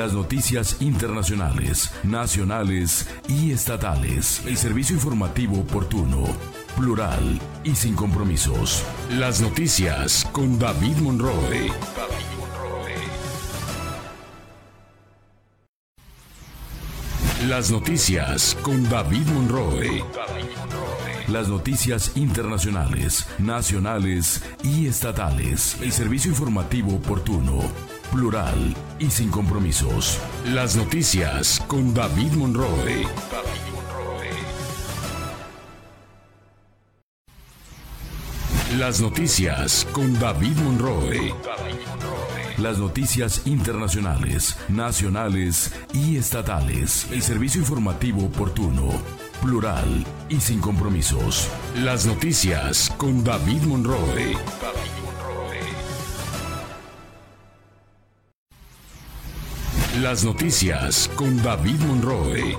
Las noticias internacionales, nacionales y estatales. El servicio informativo oportuno, plural y sin compromisos. Las noticias con David Monroe. Las noticias con David Monroe. Las noticias internacionales, nacionales y estatales. El servicio informativo oportuno, plural y sin compromisos. Las noticias con David Monroe. Las noticias con David Monroe. Las noticias internacionales, nacionales y estatales. El servicio informativo oportuno, plural y sin compromisos. Las noticias con David Monroe. Las noticias con David Monroe.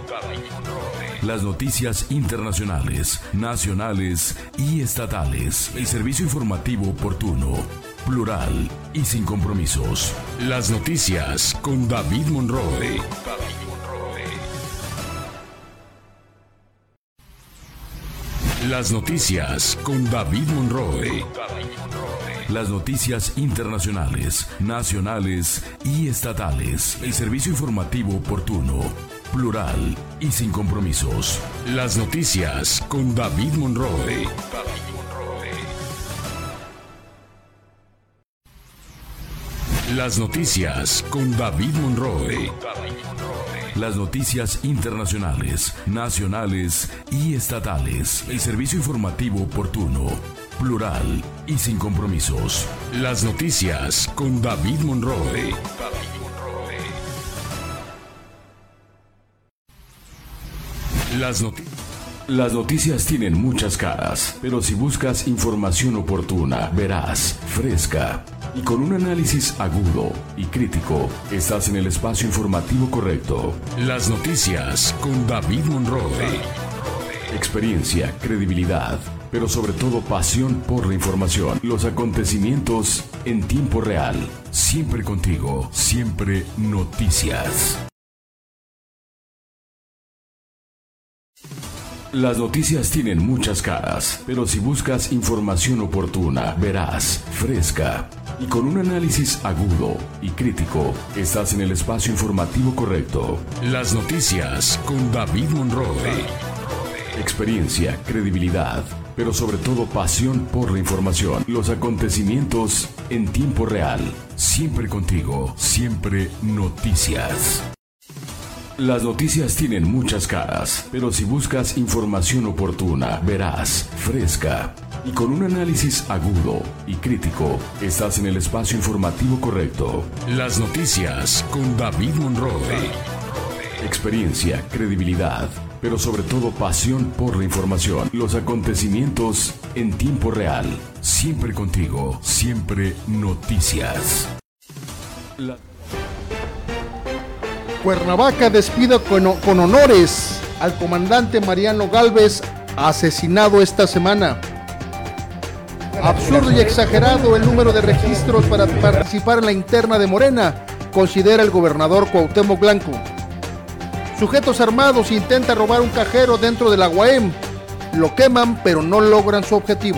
Las noticias internacionales, nacionales y estatales. El servicio informativo oportuno, plural y sin compromisos. Las noticias con David Monroe. Las noticias con David Monroe. Las noticias internacionales, nacionales y estatales. El servicio informativo oportuno, plural y sin compromisos. Las noticias con David Monroe. Las noticias con David Monroe. Las noticias internacionales, nacionales y estatales. El servicio informativo oportuno, plural y sin compromisos. Las noticias con David Monroe. Las, noti- Las noticias tienen muchas caras, pero si buscas información oportuna, verás, fresca y con un análisis agudo y crítico, estás en el espacio informativo correcto. Las noticias con David Monroe. Experiencia, credibilidad, pero sobre todo pasión por la información. Los acontecimientos en tiempo real. Siempre contigo, siempre noticias. Las noticias tienen muchas caras, pero si buscas información oportuna, verás, fresca y con un análisis agudo y crítico, estás en el espacio informativo correcto. Las noticias con David Monroe. Experiencia, credibilidad, pero sobre todo pasión por la información. Los acontecimientos en tiempo real. Siempre contigo, siempre noticias. Las noticias tienen muchas caras, pero si buscas información oportuna, verás, fresca y con un análisis agudo y crítico, estás en el espacio informativo correcto. Las noticias con David Monroe. Experiencia, credibilidad, pero sobre todo pasión por la información. Los acontecimientos en tiempo real. Siempre contigo, siempre noticias. Cuernavaca despide con, con honores al comandante Mariano Galvez, asesinado esta semana. Absurdo y exagerado el número de registros para participar en la interna de Morena, considera el gobernador Cuauhtémoc Blanco. Sujetos armados intentan robar un cajero dentro de la UAM. Lo queman, pero no logran su objetivo.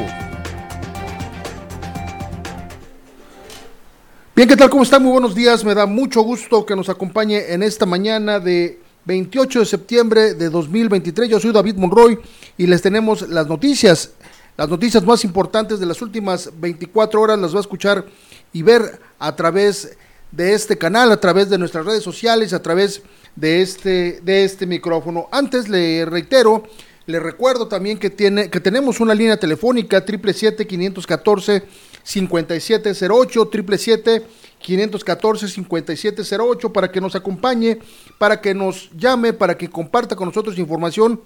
Bien, ¿qué tal? ¿Cómo están? Muy buenos días. Me da mucho gusto que nos acompañe en esta mañana de 28 de septiembre de 2023. Yo soy David Monroy y les tenemos las noticias. Las noticias más importantes de las últimas 24 horas las va a escuchar y ver a través de este canal, a través de nuestras redes sociales, a través de este, de este micrófono. Antes le reitero, le recuerdo también que, tiene, que tenemos una línea telefónica 777-514-5708, 777-514-5708 para que nos acompañe, para que nos llame, para que comparta con nosotros información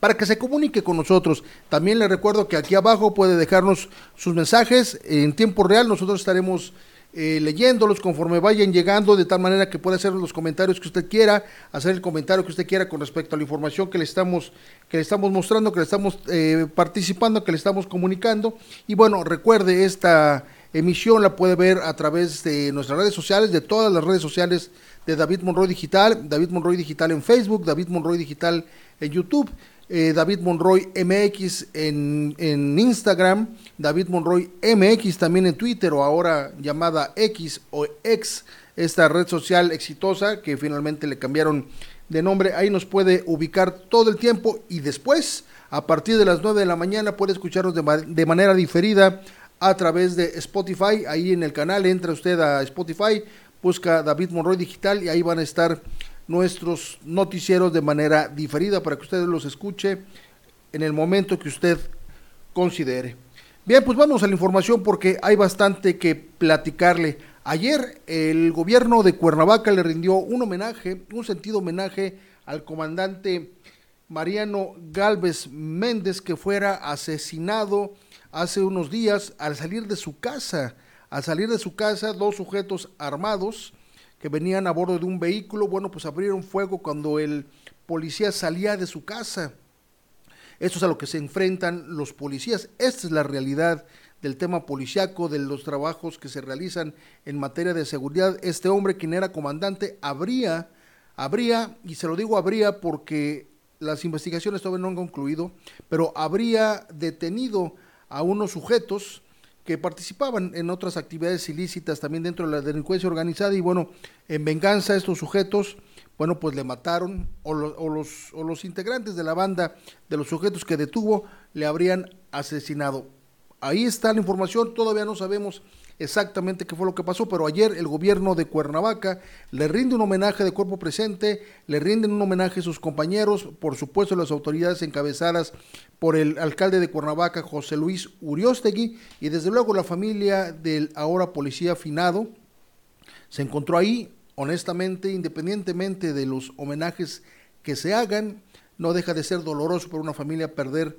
para que se comunique con nosotros. También le recuerdo que aquí abajo puede dejarnos sus mensajes en tiempo real. Nosotros estaremos eh, leyéndolos conforme vayan llegando, de tal manera que pueda hacer los comentarios que usted quiera, hacer el comentario que usted quiera con respecto a la información que le estamos, que le estamos mostrando, que le estamos eh, participando, que le estamos comunicando. Y bueno, recuerde esta emisión la puede ver a través de nuestras redes sociales, de todas las redes sociales de David Monroy Digital, David Monroy Digital en Facebook, David Monroy Digital en YouTube, eh, David Monroy MX en, en, Instagram, David Monroy MX también en Twitter o ahora llamada X o X, esta red social exitosa que finalmente le cambiaron de nombre, ahí nos puede ubicar todo el tiempo y después, a partir de las 9 de la mañana, puede escucharnos de, de manera diferida a través de Spotify, ahí en el canal, entra usted a Spotify, busca David Monroy Digital y ahí van a estar nuestros noticieros de manera diferida para que usted los escuche en el momento que usted considere. Bien, pues vamos a la información porque hay bastante que platicarle. Ayer el gobierno de Cuernavaca le rindió un homenaje, un sentido homenaje al comandante Mariano Galvez Méndez que fuera asesinado hace unos días al salir de su casa. Al salir de su casa, dos sujetos armados que venían a bordo de un vehículo, bueno, pues abrieron fuego cuando el policía salía de su casa. Esto es a lo que se enfrentan los policías. Esta es la realidad del tema policiaco, de los trabajos que se realizan en materia de seguridad. Este hombre, quien era comandante, habría, habría, y se lo digo habría porque las investigaciones todavía no han concluido, pero habría detenido a unos sujetos que participaban en otras actividades ilícitas también dentro de la delincuencia organizada y bueno, en venganza estos sujetos, bueno, pues le mataron o, los, o los integrantes de la banda de los sujetos que detuvo le habrían asesinado. Ahí está la información, todavía no sabemos exactamente qué fue lo que pasó, pero ayer el gobierno de Cuernavaca le rinde un homenaje de cuerpo presente, le rinden un homenaje a sus compañeros, por supuesto las autoridades encabezadas por el alcalde de Cuernavaca, José Luis Uriostegui, y desde luego la familia del ahora policía finado, se encontró ahí, honestamente, independientemente de los homenajes que se hagan, no deja de ser doloroso para una familia perder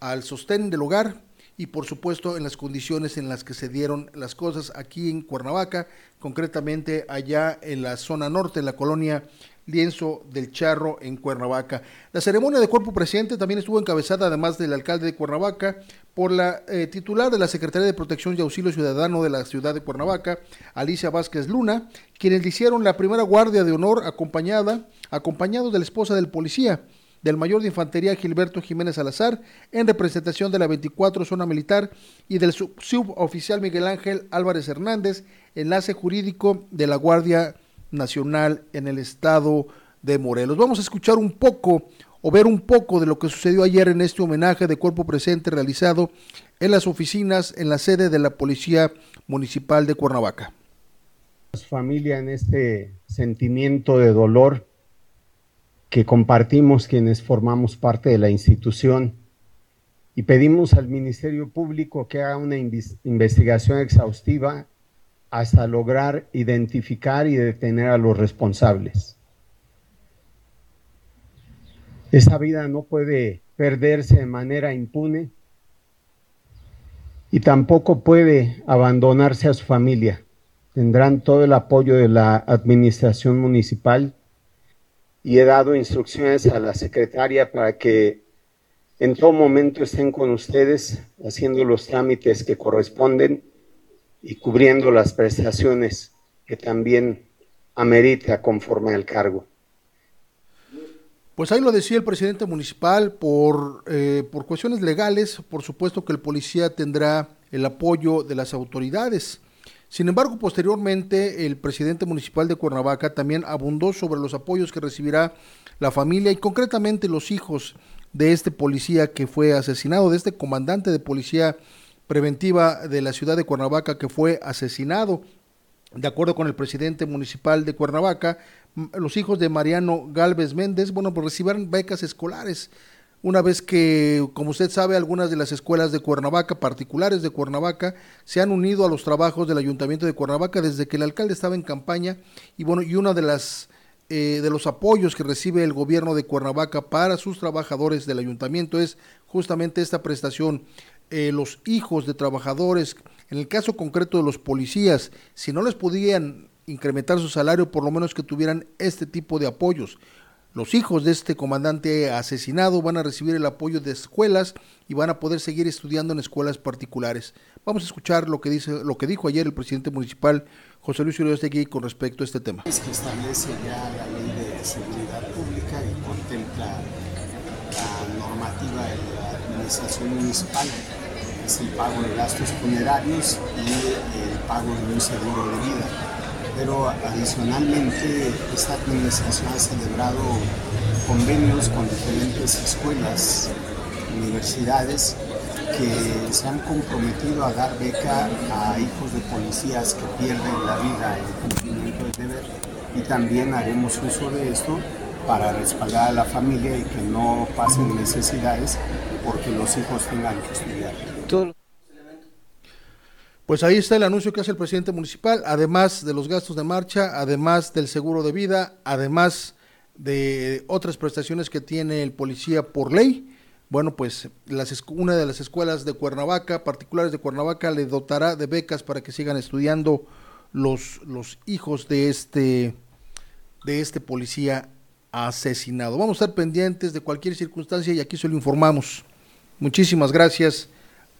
al sostén del hogar, y por supuesto en las condiciones en las que se dieron las cosas aquí en Cuernavaca, concretamente allá en la zona norte, en la colonia Lienzo del Charro en Cuernavaca. La ceremonia de cuerpo presidente también estuvo encabezada, además del alcalde de Cuernavaca, por la eh, titular de la Secretaría de Protección y Auxilio Ciudadano de la ciudad de Cuernavaca, Alicia Vázquez Luna, quienes le hicieron la primera guardia de honor acompañada, acompañado de la esposa del policía, del mayor de infantería Gilberto Jiménez Salazar, en representación de la 24 Zona Militar, y del suboficial Miguel Ángel Álvarez Hernández, enlace jurídico de la Guardia Nacional en el estado de Morelos. Vamos a escuchar un poco o ver un poco de lo que sucedió ayer en este homenaje de cuerpo presente realizado en las oficinas en la sede de la Policía Municipal de Cuernavaca. Familia en este sentimiento de dolor que compartimos quienes formamos parte de la institución y pedimos al Ministerio Público que haga una investigación exhaustiva hasta lograr identificar y detener a los responsables. Esa vida no puede perderse de manera impune y tampoco puede abandonarse a su familia. Tendrán todo el apoyo de la administración municipal y he dado instrucciones a la secretaria para que en todo momento estén con ustedes haciendo los trámites que corresponden y cubriendo las prestaciones que también amerita conforme al cargo. Pues ahí lo decía el presidente municipal, por, eh, por cuestiones legales, por supuesto que el policía tendrá el apoyo de las autoridades. Sin embargo, posteriormente, el presidente municipal de Cuernavaca también abundó sobre los apoyos que recibirá la familia y concretamente los hijos de este policía que fue asesinado, de este comandante de policía preventiva de la ciudad de Cuernavaca que fue asesinado. De acuerdo con el presidente municipal de Cuernavaca, los hijos de Mariano Galvez Méndez, bueno, pues recibirán becas escolares una vez que, como usted sabe, algunas de las escuelas de Cuernavaca, particulares de Cuernavaca, se han unido a los trabajos del Ayuntamiento de Cuernavaca desde que el alcalde estaba en campaña y bueno, y una de las eh, de los apoyos que recibe el gobierno de Cuernavaca para sus trabajadores del ayuntamiento es justamente esta prestación. Eh, los hijos de trabajadores, en el caso concreto de los policías, si no les podían incrementar su salario, por lo menos que tuvieran este tipo de apoyos los hijos de este comandante asesinado van a recibir el apoyo de escuelas y van a poder seguir estudiando en escuelas particulares. Vamos a escuchar lo que dice, lo que dijo ayer el presidente municipal José Luis Uriostegui con respecto a este tema. Es que establece ya la ley de seguridad pública y contempla la normativa de la administración municipal, es el pago de gastos funerarios y el pago de un seguro de vida pero adicionalmente esta administración ha celebrado convenios con diferentes escuelas, universidades que se han comprometido a dar beca a hijos de policías que pierden la vida en cumplimiento del deber y también haremos uso de esto para respaldar a la familia y que no pasen necesidades porque los hijos tengan que estudiar. Pues ahí está el anuncio que hace el presidente municipal, además de los gastos de marcha, además del seguro de vida, además de otras prestaciones que tiene el policía por ley. Bueno, pues las, una de las escuelas de Cuernavaca, particulares de Cuernavaca, le dotará de becas para que sigan estudiando los, los hijos de este, de este policía asesinado. Vamos a estar pendientes de cualquier circunstancia y aquí se lo informamos. Muchísimas gracias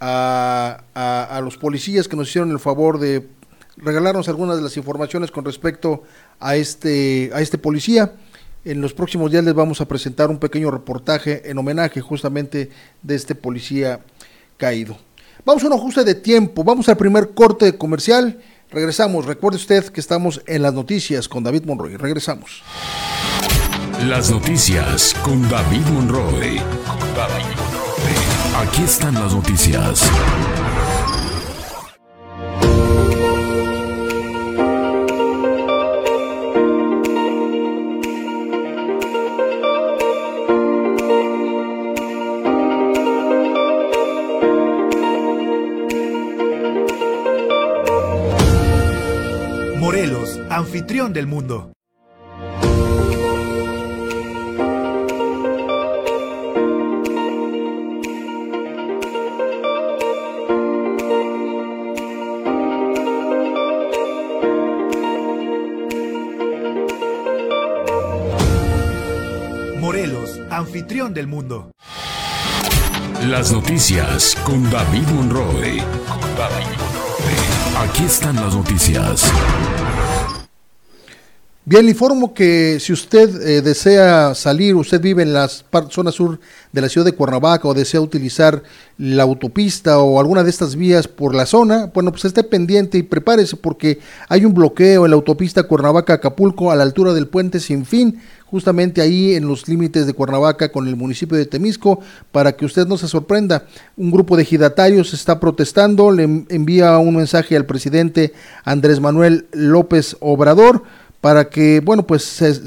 a, los policías que nos hicieron el favor de regalarnos algunas de las informaciones con respecto a este, a este policía. En los próximos días les vamos a presentar un pequeño reportaje en homenaje justamente de este policía caído. Vamos a un ajuste de tiempo, vamos al primer corte comercial. Regresamos, recuerde usted que estamos en las noticias con David Monroy. Regresamos. Las noticias con David Monroy. Con David Monroy. Aquí están las noticias. Morelos, anfitrión del mundo. Anfitrión del mundo. Las noticias con David Monroe. Aquí están las noticias. Bien, le informo que si usted eh, desea salir, usted vive en la zona sur de la ciudad de Cuernavaca o desea utilizar la autopista o alguna de estas vías por la zona, bueno, pues esté pendiente y prepárese porque hay un bloqueo en la autopista Cuernavaca-Acapulco a la altura del puente sin fin, justamente ahí en los límites de Cuernavaca con el municipio de Temisco, para que usted no se sorprenda. Un grupo de ejidatarios está protestando, le envía un mensaje al presidente Andrés Manuel López Obrador para que, bueno, pues se,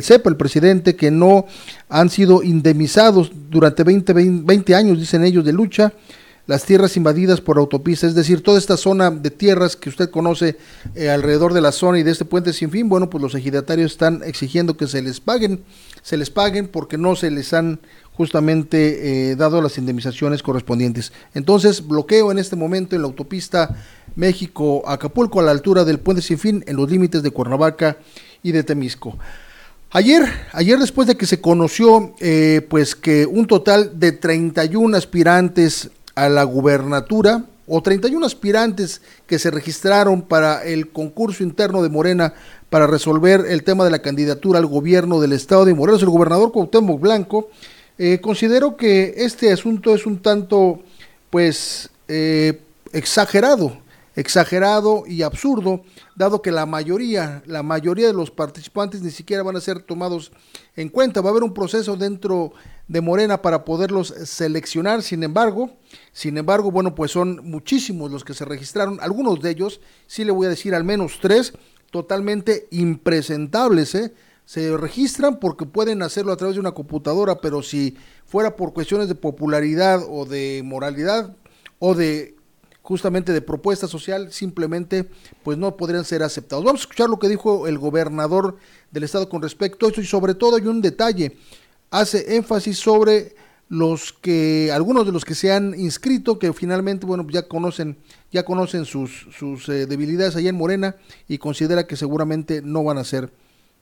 sepa el presidente que no han sido indemnizados durante 20, 20, años, dicen ellos, de lucha, las tierras invadidas por autopista, es decir, toda esta zona de tierras que usted conoce eh, alrededor de la zona y de este puente sin fin, bueno, pues los ejidatarios están exigiendo que se les paguen, se les paguen porque no se les han justamente eh, dado las indemnizaciones correspondientes. Entonces, bloqueo en este momento en la autopista México-Acapulco a la altura del puente sin fin en los límites de Cuernavaca y de Temisco. Ayer, ayer después de que se conoció eh, pues que un total de 31 aspirantes a la gubernatura o 31 aspirantes que se registraron para el concurso interno de Morena para resolver el tema de la candidatura al gobierno del estado de Morelos, el gobernador Cuauhtémoc Blanco, eh, considero que este asunto es un tanto, pues, eh, exagerado, exagerado y absurdo, dado que la mayoría, la mayoría de los participantes ni siquiera van a ser tomados en cuenta. Va a haber un proceso dentro de Morena para poderlos seleccionar. Sin embargo, sin embargo, bueno, pues son muchísimos los que se registraron. Algunos de ellos, sí le voy a decir al menos tres, totalmente impresentables, ¿eh? Se registran porque pueden hacerlo a través de una computadora, pero si fuera por cuestiones de popularidad o de moralidad o de justamente de propuesta social, simplemente pues no podrían ser aceptados. Vamos a escuchar lo que dijo el gobernador del estado con respecto a esto y sobre todo hay un detalle, hace énfasis sobre los que algunos de los que se han inscrito que finalmente bueno ya conocen ya conocen sus sus eh, debilidades allá en Morena y considera que seguramente no van a ser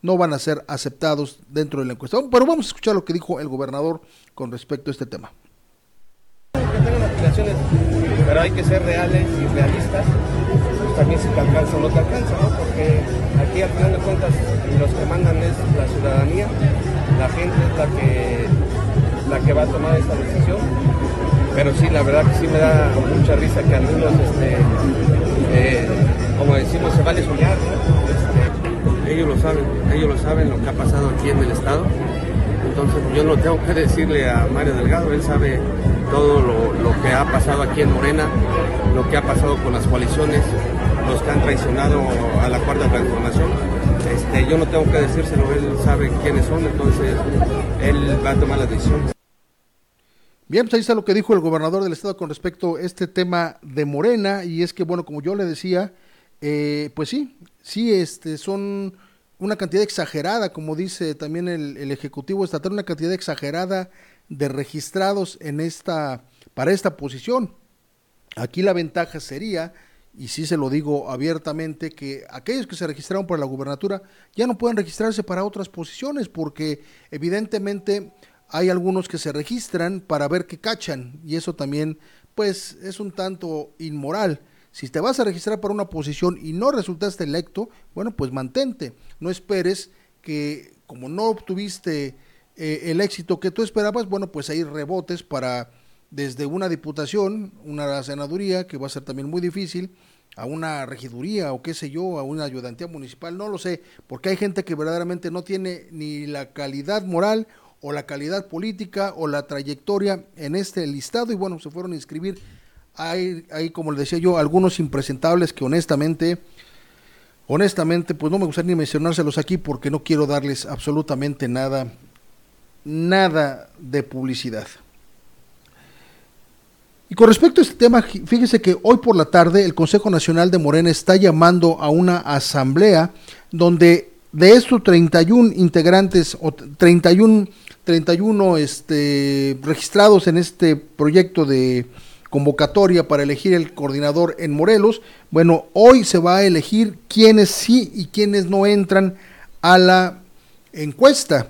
no van a ser aceptados dentro de la encuesta. Pero vamos a escuchar lo que dijo el gobernador con respecto a este tema. Pero hay que ser reales y realistas. Pues también si te alcanza o no te alcanza, ¿no? Porque aquí al final de cuentas los que mandan es la ciudadanía, la gente es la que, la que va a tomar esta decisión. Pero sí, la verdad que sí me da mucha risa que algunos, este, eh, como decimos, se vale soñar, ¿no? Este, ellos lo saben, ellos lo saben lo que ha pasado aquí en el Estado. Entonces yo no tengo que decirle a Mario Delgado, él sabe todo lo, lo, que ha pasado aquí en Morena, lo que ha pasado con las coaliciones, los que han traicionado a la cuarta transformación. Este, yo no tengo que decírselo, él sabe quiénes son, entonces él va a tomar las decisiones. Bien, pues ahí está lo que dijo el gobernador del estado con respecto a este tema de Morena, y es que, bueno, como yo le decía, eh, pues sí, sí, este, son una cantidad exagerada, como dice también el, Ejecutivo Estatal, una cantidad exagerada de registrados en esta, para esta posición. Aquí la ventaja sería, y sí se lo digo abiertamente, que aquellos que se registraron para la gubernatura ya no pueden registrarse para otras posiciones, porque evidentemente hay algunos que se registran para ver qué cachan, y eso también, pues, es un tanto inmoral. Si te vas a registrar para una posición y no resultaste electo, bueno, pues mantente. No esperes que como no obtuviste eh, el éxito que tú esperabas, bueno, pues ahí rebotes para desde una diputación, una senaduría, que va a ser también muy difícil, a una regiduría o qué sé yo, a una ayudantía municipal, no lo sé, porque hay gente que verdaderamente no tiene ni la calidad moral o la calidad política o la trayectoria en este listado y bueno, se fueron a inscribir hay, hay, como le decía yo, algunos impresentables que honestamente, honestamente, pues no me gustaría ni mencionárselos aquí porque no quiero darles absolutamente nada, nada de publicidad. Y con respecto a este tema, fíjese que hoy por la tarde el Consejo Nacional de Morena está llamando a una asamblea donde de estos 31 integrantes o 31, 31 este, registrados en este proyecto de, convocatoria para elegir el coordinador en Morelos. Bueno, hoy se va a elegir quiénes sí y quiénes no entran a la encuesta.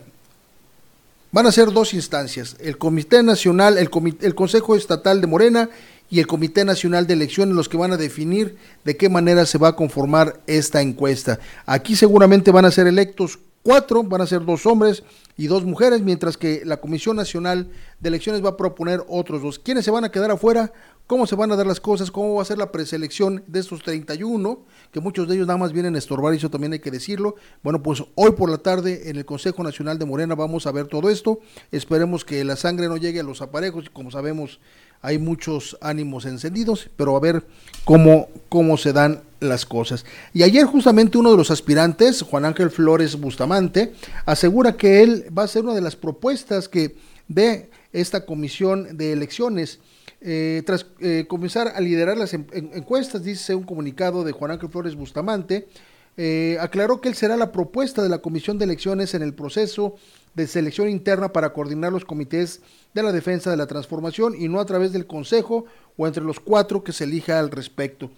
Van a ser dos instancias, el Comité Nacional, el, Comité, el Consejo Estatal de Morena y el Comité Nacional de Elecciones los que van a definir de qué manera se va a conformar esta encuesta. Aquí seguramente van a ser electos cuatro, van a ser dos hombres y dos mujeres, mientras que la Comisión Nacional de Elecciones va a proponer otros dos. ¿Quiénes se van a quedar afuera? ¿Cómo se van a dar las cosas? ¿Cómo va a ser la preselección de estos 31? Que muchos de ellos nada más vienen a estorbar, eso también hay que decirlo. Bueno, pues hoy por la tarde en el Consejo Nacional de Morena vamos a ver todo esto. Esperemos que la sangre no llegue a los aparejos, como sabemos hay muchos ánimos encendidos, pero a ver cómo, cómo se dan las cosas. Y ayer justamente uno de los aspirantes, Juan Ángel Flores Bustamante, asegura que él va a ser una de las propuestas que de esta comisión de elecciones. Eh, tras eh, comenzar a liderar las en, en, encuestas, dice un comunicado de Juan Ángel Flores Bustamante, eh, aclaró que él será la propuesta de la comisión de elecciones en el proceso de selección interna para coordinar los comités de la defensa de la transformación y no a través del Consejo o entre los cuatro que se elija al respecto.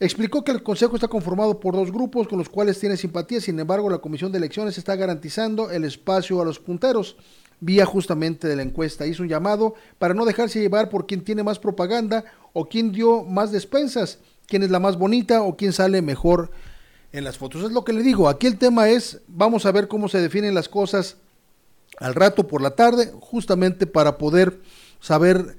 Explicó que el Consejo está conformado por dos grupos con los cuales tiene simpatía, sin embargo la Comisión de Elecciones está garantizando el espacio a los punteros vía justamente de la encuesta. Hizo un llamado para no dejarse llevar por quien tiene más propaganda o quien dio más despensas, quién es la más bonita o quién sale mejor en las fotos. Es lo que le digo, aquí el tema es, vamos a ver cómo se definen las cosas al rato por la tarde, justamente para poder saber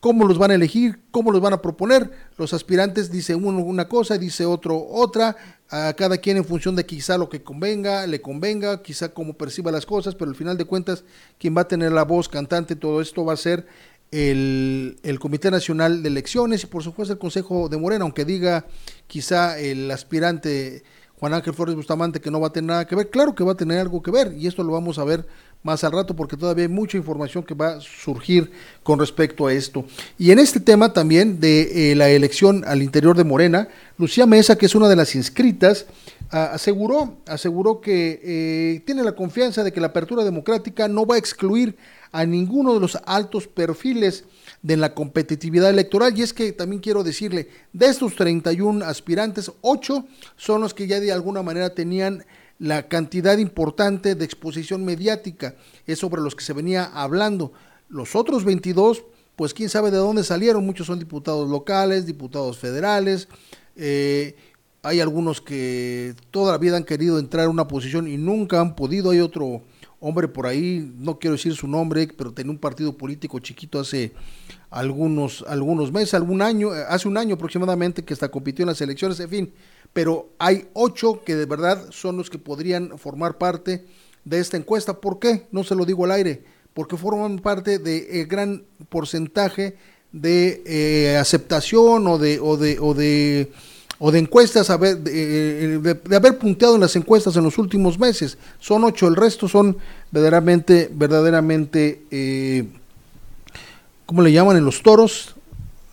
cómo los van a elegir, cómo los van a proponer. Los aspirantes dice uno una cosa, dice otro otra, a cada quien en función de quizá lo que convenga, le convenga, quizá cómo perciba las cosas, pero al final de cuentas quien va a tener la voz cantante, todo esto va a ser el, el Comité Nacional de Elecciones y por supuesto el Consejo de Morena, aunque diga quizá el aspirante Juan Ángel Flores Bustamante que no va a tener nada que ver, claro que va a tener algo que ver y esto lo vamos a ver más al rato porque todavía hay mucha información que va a surgir con respecto a esto. Y en este tema también de eh, la elección al interior de Morena, Lucía Mesa, que es una de las inscritas, aseguró, aseguró que eh, tiene la confianza de que la apertura democrática no va a excluir a ninguno de los altos perfiles de la competitividad electoral. Y es que también quiero decirle, de estos 31 aspirantes, 8 son los que ya de alguna manera tenían la cantidad importante de exposición mediática, es sobre los que se venía hablando. Los otros 22, pues quién sabe de dónde salieron, muchos son diputados locales, diputados federales, eh, hay algunos que toda la vida han querido entrar a una posición y nunca han podido, hay otro hombre por ahí, no quiero decir su nombre, pero tenía un partido político chiquito hace algunos, algunos meses, algún año, hace un año aproximadamente que hasta compitió en las elecciones, en fin, pero hay ocho que de verdad son los que podrían formar parte de esta encuesta. ¿Por qué? No se lo digo al aire, porque forman parte de, gran porcentaje de eh, aceptación o de, o de, o de o de encuestas, de, de, haber punteado en las encuestas en los últimos meses. Son ocho, el resto son verdaderamente, verdaderamente, eh, ¿cómo le llaman en los toros?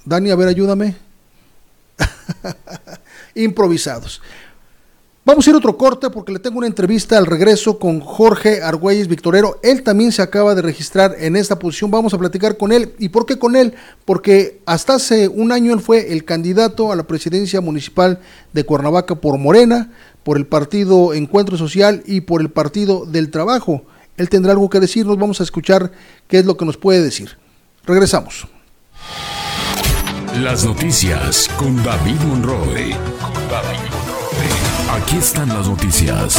Dani, a ver, ayúdame. Improvisados. Vamos a ir a otro corte porque le tengo una entrevista al regreso con Jorge Argüelles Victorero. Él también se acaba de registrar en esta posición. Vamos a platicar con él. ¿Y por qué con él? Porque hasta hace un año él fue el candidato a la presidencia municipal de Cuernavaca por Morena, por el partido Encuentro Social y por el Partido del Trabajo. Él tendrá algo que decirnos. Vamos a escuchar qué es lo que nos puede decir. Regresamos. Las noticias con David Monroe. Aquí están las noticias.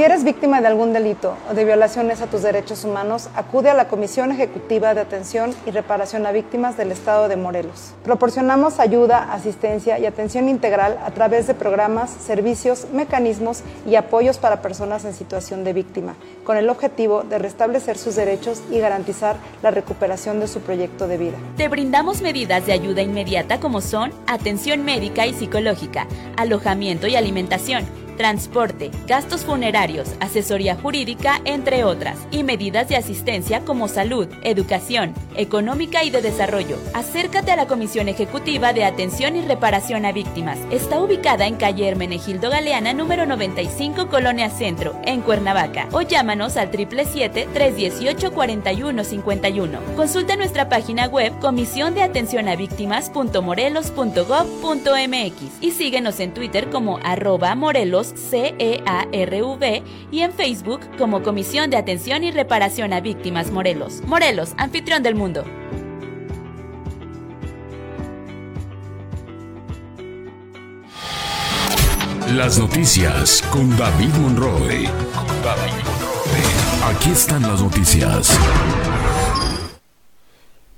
Si eres víctima de algún delito o de violaciones a tus derechos humanos, acude a la Comisión Ejecutiva de Atención y Reparación a Víctimas del Estado de Morelos. Proporcionamos ayuda, asistencia y atención integral a través de programas, servicios, mecanismos y apoyos para personas en situación de víctima, con el objetivo de restablecer sus derechos y garantizar la recuperación de su proyecto de vida. Te brindamos medidas de ayuda inmediata como son atención médica y psicológica, alojamiento y alimentación transporte, gastos funerarios, asesoría jurídica, entre otras, y medidas de asistencia como salud, educación, económica y de desarrollo. Acércate a la Comisión Ejecutiva de Atención y Reparación a Víctimas. Está ubicada en calle Hermenegildo Galeana, número 95, Colonia Centro, en Cuernavaca, o llámanos al 777-318-4151. Consulta nuestra página web comisión de atención a víctimas.morelos.gov.mx y síguenos en Twitter como arroba morelos CEARV y en Facebook como Comisión de Atención y Reparación a Víctimas Morelos. Morelos, anfitrión del mundo. Las noticias con David Monroe. Aquí están las noticias.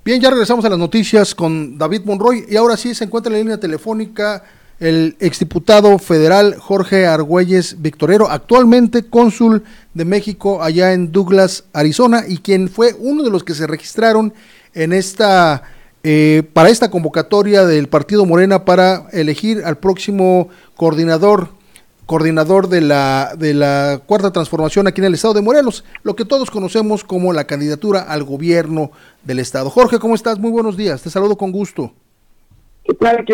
Bien, ya regresamos a las noticias con David Monroy y ahora sí se encuentra en la línea telefónica el exdiputado federal Jorge Argüelles Victorero, actualmente cónsul de México allá en Douglas, Arizona, y quien fue uno de los que se registraron en esta eh, para esta convocatoria del Partido Morena para elegir al próximo coordinador coordinador de la, de la cuarta transformación aquí en el estado de Morelos, lo que todos conocemos como la candidatura al gobierno del estado. Jorge, ¿cómo estás? Muy buenos días, te saludo con gusto. ¿Qué tal,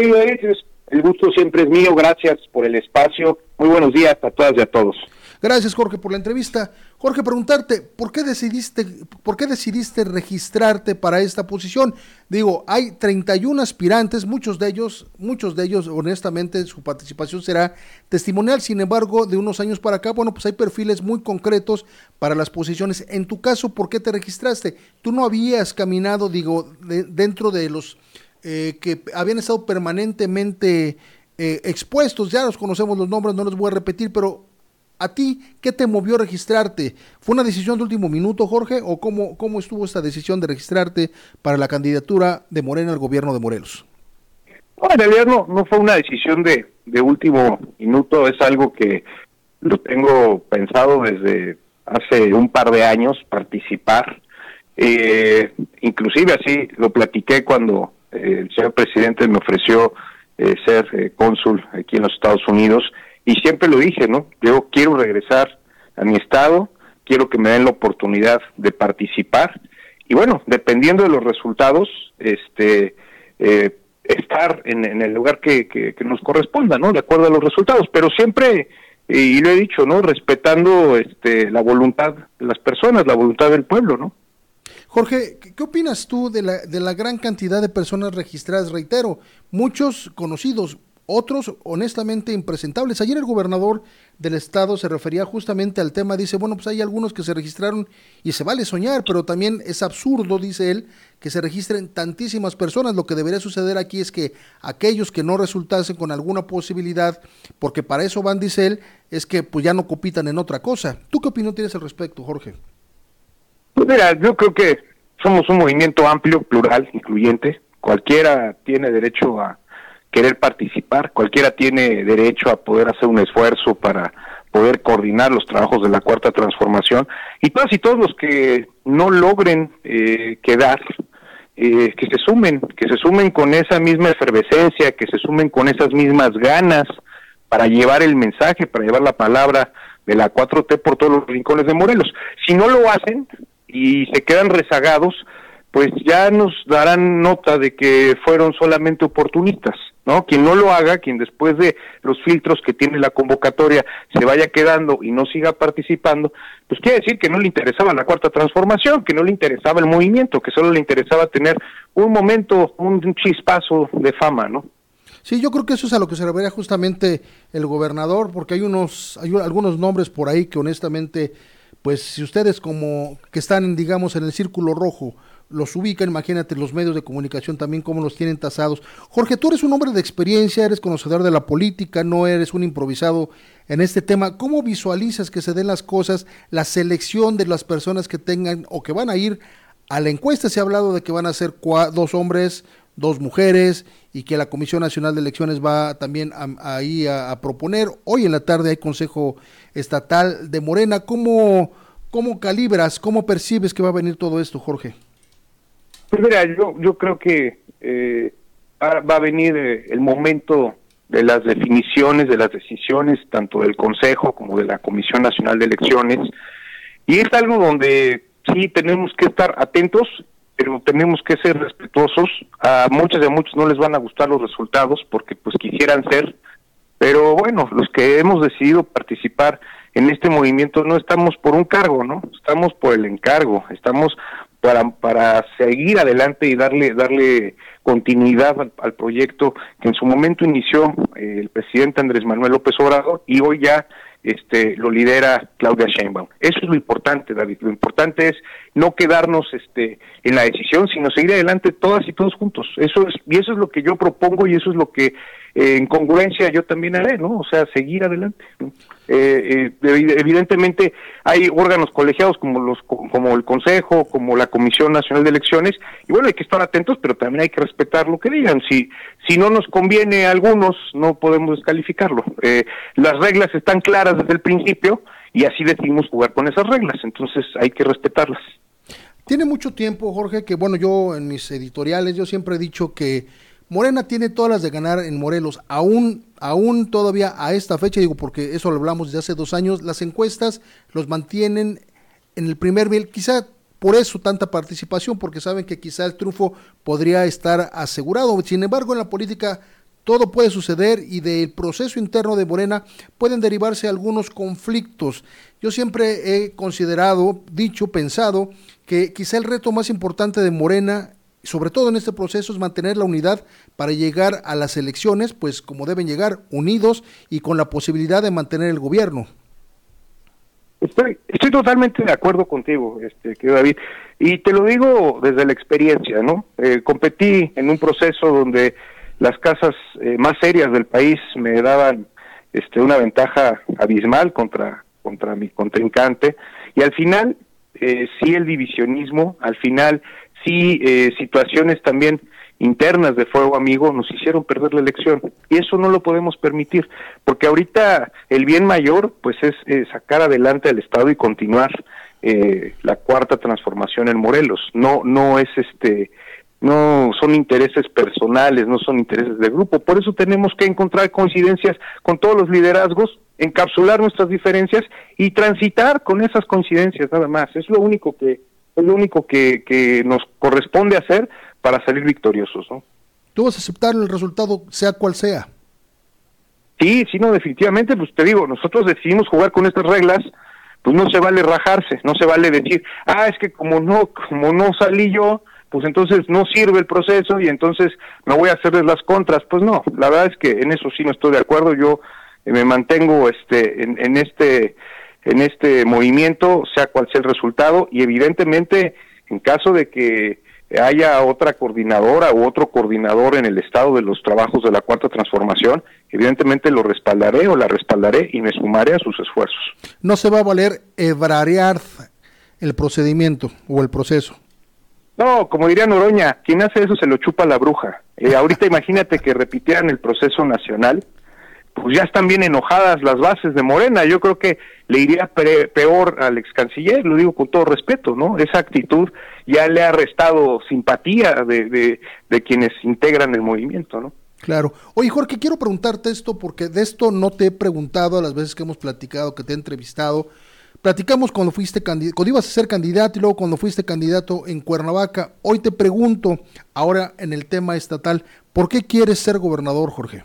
el gusto siempre es mío, gracias por el espacio. Muy buenos días a todas y a todos. Gracias, Jorge, por la entrevista. Jorge, preguntarte, ¿por qué decidiste, por qué decidiste registrarte para esta posición? Digo, hay 31 aspirantes, muchos de ellos, muchos de ellos, honestamente, su participación será testimonial. Sin embargo, de unos años para acá, bueno, pues hay perfiles muy concretos para las posiciones. En tu caso, ¿por qué te registraste? Tú no habías caminado, digo, dentro de los eh, que habían estado permanentemente eh, expuestos, ya los conocemos los nombres, no los voy a repetir, pero a ti, ¿qué te movió a registrarte? ¿Fue una decisión de último minuto, Jorge, o cómo, cómo estuvo esta decisión de registrarte para la candidatura de Morena al gobierno de Morelos? No, en realidad no, fue una decisión de, de último minuto, es algo que lo tengo pensado desde hace un par de años, participar. Eh, inclusive así lo platiqué cuando el señor presidente me ofreció eh, ser eh, cónsul aquí en los Estados Unidos y siempre lo dije, ¿no? Yo quiero regresar a mi estado, quiero que me den la oportunidad de participar y bueno, dependiendo de los resultados, este, eh, estar en, el lugar que, que, nos corresponda, ¿no? De acuerdo a los resultados, pero siempre y lo he dicho, ¿no? Respetando este, la voluntad de las personas, la voluntad del pueblo, ¿no? Jorge, ¿qué opinas tú de la, de la gran cantidad de personas registradas? Reitero, muchos conocidos, otros honestamente impresentables. Ayer el gobernador del estado se refería justamente al tema, dice, bueno, pues hay algunos que se registraron y se vale soñar, pero también es absurdo, dice él, que se registren tantísimas personas. Lo que debería suceder aquí es que aquellos que no resultasen con alguna posibilidad, porque para eso van, dice él, es que pues ya no copitan en otra cosa. ¿Tú qué opinión tienes al respecto, Jorge? Pues mira, yo creo que somos un movimiento amplio, plural, incluyente. Cualquiera tiene derecho a querer participar, cualquiera tiene derecho a poder hacer un esfuerzo para poder coordinar los trabajos de la cuarta transformación y todas y todos los que no logren eh, quedar eh, que se sumen, que se sumen con esa misma efervescencia, que se sumen con esas mismas ganas para llevar el mensaje, para llevar la palabra de la 4T por todos los rincones de Morelos. Si no lo hacen y se quedan rezagados, pues ya nos darán nota de que fueron solamente oportunistas. ¿no? Quien no lo haga, quien después de los filtros que tiene la convocatoria se vaya quedando y no siga participando, pues quiere decir que no le interesaba la cuarta transformación, que no le interesaba el movimiento, que solo le interesaba tener un momento, un chispazo de fama, ¿no? Sí, yo creo que eso es a lo que se refería justamente el gobernador, porque hay unos, hay algunos nombres por ahí que honestamente, pues si ustedes como que están, digamos, en el círculo rojo, los ubican, imagínate los medios de comunicación también cómo los tienen tasados. Jorge, tú eres un hombre de experiencia, eres conocedor de la política, no eres un improvisado en este tema. ¿Cómo visualizas que se den las cosas, la selección de las personas que tengan o que van a ir a la encuesta? Se ha hablado de que van a ser dos hombres, dos mujeres y que la Comisión Nacional de Elecciones va también ahí a, a, proponer. Hoy en la tarde hay Consejo Estatal de Morena. ¿Cómo, ¿Cómo calibras, cómo percibes que va a venir todo esto, Jorge? Pues mira, yo, yo creo que eh, va a venir eh, el momento de las definiciones, de las decisiones, tanto del Consejo como de la Comisión Nacional de Elecciones, y es algo donde sí tenemos que estar atentos, pero tenemos que ser respetuosos. A muchos de muchos no les van a gustar los resultados porque pues quisieran ser, pero bueno, los que hemos decidido participar en este movimiento no estamos por un cargo, ¿no? Estamos por el encargo, estamos para, para seguir adelante y darle, darle continuidad al, proyecto que en su momento inició eh, el presidente Andrés Manuel López Obrador y hoy ya este lo lidera Claudia Sheinbaum. Eso es lo importante, David. Lo importante es no quedarnos este en la decisión, sino seguir adelante todas y todos juntos. Eso es y eso es lo que yo propongo y eso es lo que eh, en congruencia yo también haré, ¿no? O sea, seguir adelante. Eh, eh, evidentemente hay órganos colegiados como los como el Consejo, como la Comisión Nacional de Elecciones y bueno hay que estar atentos, pero también hay que respetar lo que digan. Si si no nos conviene a algunos no podemos descalificarlo. Eh, las reglas están claras desde el principio y así decidimos jugar con esas reglas, entonces hay que respetarlas. Tiene mucho tiempo, Jorge, que bueno, yo en mis editoriales yo siempre he dicho que Morena tiene todas las de ganar en Morelos, aún, aún todavía a esta fecha, digo porque eso lo hablamos desde hace dos años, las encuestas los mantienen en el primer nivel, quizá por eso tanta participación, porque saben que quizá el triunfo podría estar asegurado. Sin embargo, en la política todo puede suceder y del proceso interno de Morena pueden derivarse algunos conflictos. Yo siempre he considerado, dicho, pensado que quizá el reto más importante de Morena sobre todo en este proceso es mantener la unidad para llegar a las elecciones, pues como deben llegar, unidos y con la posibilidad de mantener el gobierno. Estoy, estoy totalmente de acuerdo contigo, este, que David, y te lo digo desde la experiencia, ¿no? Eh, competí en un proceso donde las casas eh, más serias del país me daban este, una ventaja abismal contra, contra mi contrincante, y al final, eh, sí el divisionismo, al final sí eh, situaciones también internas de fuego amigo nos hicieron perder la elección. Y eso no lo podemos permitir porque ahorita el bien mayor pues es eh, sacar adelante al estado y continuar eh, la cuarta transformación en Morelos. No no es este no son intereses personales no son intereses de grupo. Por eso tenemos que encontrar coincidencias con todos los liderazgos encapsular nuestras diferencias y transitar con esas coincidencias nada más. Es lo único que es lo único que, que nos corresponde hacer para salir victoriosos. ¿no? ¿Tú vas a aceptar el resultado, sea cual sea? Sí, sí, no, definitivamente, pues te digo, nosotros decidimos jugar con estas reglas, pues no se vale rajarse, no se vale decir, ah, es que como no, como no salí yo, pues entonces no sirve el proceso y entonces me voy a hacerles las contras. Pues no, la verdad es que en eso sí no estoy de acuerdo. Yo eh, me mantengo este en, en este en este movimiento, sea cual sea el resultado, y evidentemente en caso de que haya otra coordinadora u otro coordinador en el estado de los trabajos de la cuarta transformación, evidentemente lo respaldaré o la respaldaré y me sumaré a sus esfuerzos. No se va a valer ebrarear el procedimiento o el proceso. No, como diría Noroña, quien hace eso se lo chupa la bruja. Eh, ahorita imagínate que repitieran el proceso nacional, pues ya están bien enojadas las bases de Morena. Yo creo que le iría peor al ex canciller, lo digo con todo respeto, ¿no? Esa actitud ya le ha restado simpatía de, de, quienes integran el movimiento, ¿no? Claro. Oye, Jorge, quiero preguntarte esto porque de esto no te he preguntado a las veces que hemos platicado, que te he entrevistado. Platicamos cuando fuiste cuando ibas a ser candidato y luego cuando fuiste candidato en Cuernavaca. Hoy te pregunto, ahora en el tema estatal, ¿por qué quieres ser gobernador, Jorge?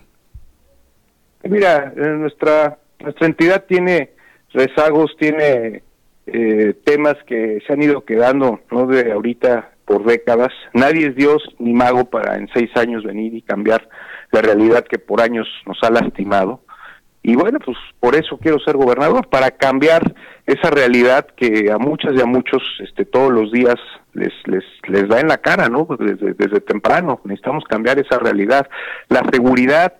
Mira, eh, nuestra nuestra entidad tiene rezagos, tiene eh, temas que se han ido quedando, no de ahorita por décadas. Nadie es Dios ni mago para en seis años venir y cambiar la realidad que por años nos ha lastimado. Y bueno, pues por eso quiero ser gobernador, para cambiar esa realidad que a muchas y a muchos este, todos los días les, les, les da en la cara, ¿no? Desde, desde temprano necesitamos cambiar esa realidad. La seguridad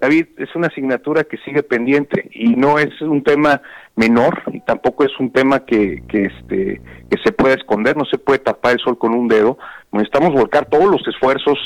David, es una asignatura que sigue pendiente y no es un tema menor y tampoco es un tema que, que, este, que se pueda esconder, no se puede tapar el sol con un dedo. Necesitamos volcar todos los esfuerzos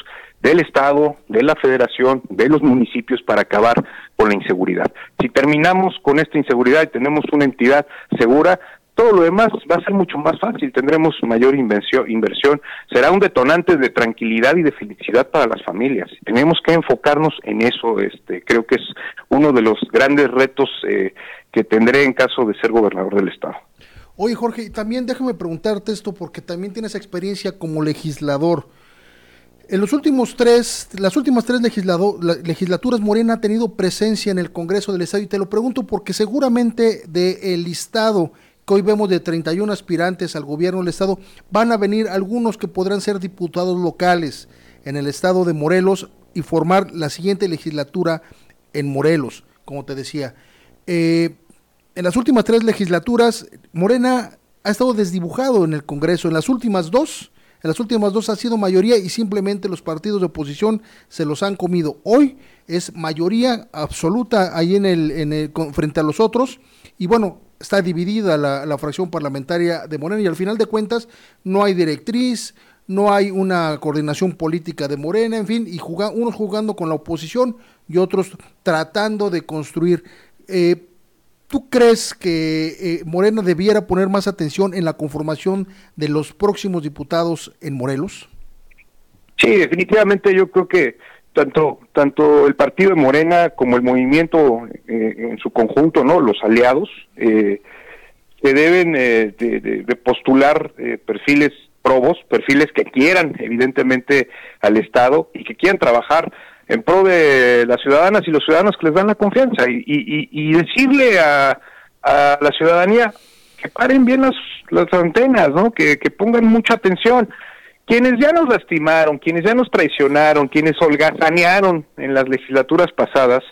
del Estado, de la Federación, de los municipios para acabar con la inseguridad. Si terminamos con esta inseguridad y tenemos una entidad segura, todo lo demás va a ser mucho más fácil, tendremos mayor inversión, será un detonante de tranquilidad y de felicidad para las familias. Tenemos que enfocarnos en eso, este, creo que es uno de los grandes retos eh, que tendré en caso de ser gobernador del estado. Oye Jorge, también déjame preguntarte esto porque también tienes experiencia como legislador. En los últimos tres, las últimas tres legislaturas, Morena ha tenido presencia en el Congreso del Estado y te lo pregunto porque seguramente del listado que hoy vemos de 31 aspirantes al gobierno del estado, van a venir algunos que podrán ser diputados locales en el estado de Morelos y formar la siguiente legislatura en Morelos, como te decía. Eh, en las últimas tres legislaturas, Morena ha estado desdibujado en el Congreso. En las últimas dos, en las últimas dos ha sido mayoría y simplemente los partidos de oposición se los han comido. Hoy es mayoría absoluta ahí en el, en el frente a los otros. Y bueno, está dividida la, fracción parlamentaria de Morena y al final de cuentas no hay directriz, no hay una coordinación política de Morena, en fin, y unos jugando con la oposición y otros tratando de construir. Eh, ¿Tú crees que eh, Morena debiera poner más atención en la conformación de los próximos diputados en Morelos? Sí, definitivamente yo creo que tanto tanto el partido de Morena como el movimiento eh, en su conjunto, ¿no? Los aliados eh, se deben eh, de, postular eh, perfiles probos, perfiles que quieran evidentemente al Estado y que quieran trabajar en pro de las ciudadanas y los ciudadanos que les dan la confianza y, y, y decirle a, a, la ciudadanía que paren bien las, las antenas, ¿no? Que pongan mucha atención quienes ya nos lastimaron, quienes ya nos traicionaron, quienes holgazanearon en las legislaturas pasadas,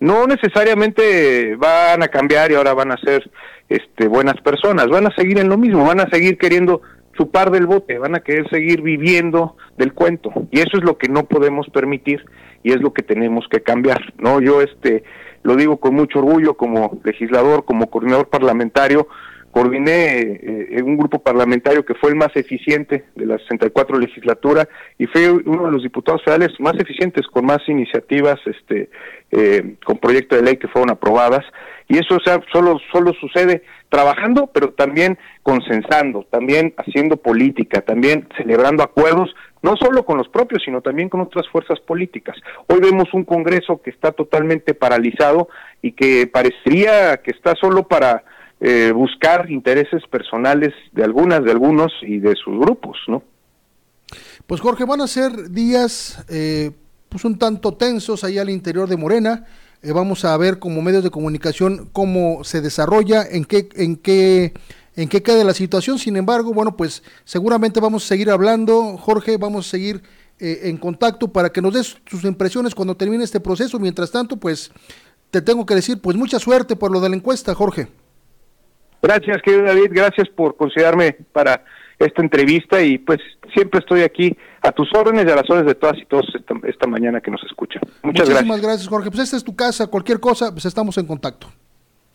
no necesariamente van a cambiar y ahora van a ser este, buenas personas, van a seguir en lo mismo, van a seguir queriendo chupar del bote, van a querer seguir viviendo del cuento y eso es lo que no podemos permitir y es lo que tenemos que cambiar, ¿no? Yo este lo digo con mucho orgullo como legislador, como coordinador parlamentario, coordiné eh, un grupo parlamentario que fue el más eficiente de la 64 legislatura y fue uno de los diputados federales más eficientes con más iniciativas este eh, con proyectos de ley que fueron aprobadas. Y eso sea, solo solo sucede trabajando pero también consensando también haciendo política también celebrando acuerdos no solo con los propios sino también con otras fuerzas políticas. Hoy vemos un Congreso que está totalmente paralizado y que parecería que está solo para eh, buscar intereses personales de algunas, de algunos y de sus grupos, ¿no? Pues Jorge, van a ser días eh, pues un tanto tensos ahí al interior de Morena. Eh, vamos a ver como medios de comunicación cómo se desarrolla, en qué, en qué en qué queda la situación. Sin embargo, bueno, pues seguramente vamos a seguir hablando, Jorge, vamos a seguir eh, en contacto para que nos des tus impresiones cuando termine este proceso. Mientras tanto, pues te tengo que decir, pues mucha suerte por lo de la encuesta, Jorge. Gracias, querido David, gracias por considerarme para esta entrevista y pues siempre estoy aquí a tus órdenes y a las órdenes de todas y todos esta, mañana que nos escuchan. Muchas Muchísimas gracias. Jorge. Pues esta es tu casa, cualquier cosa, pues estamos en contacto.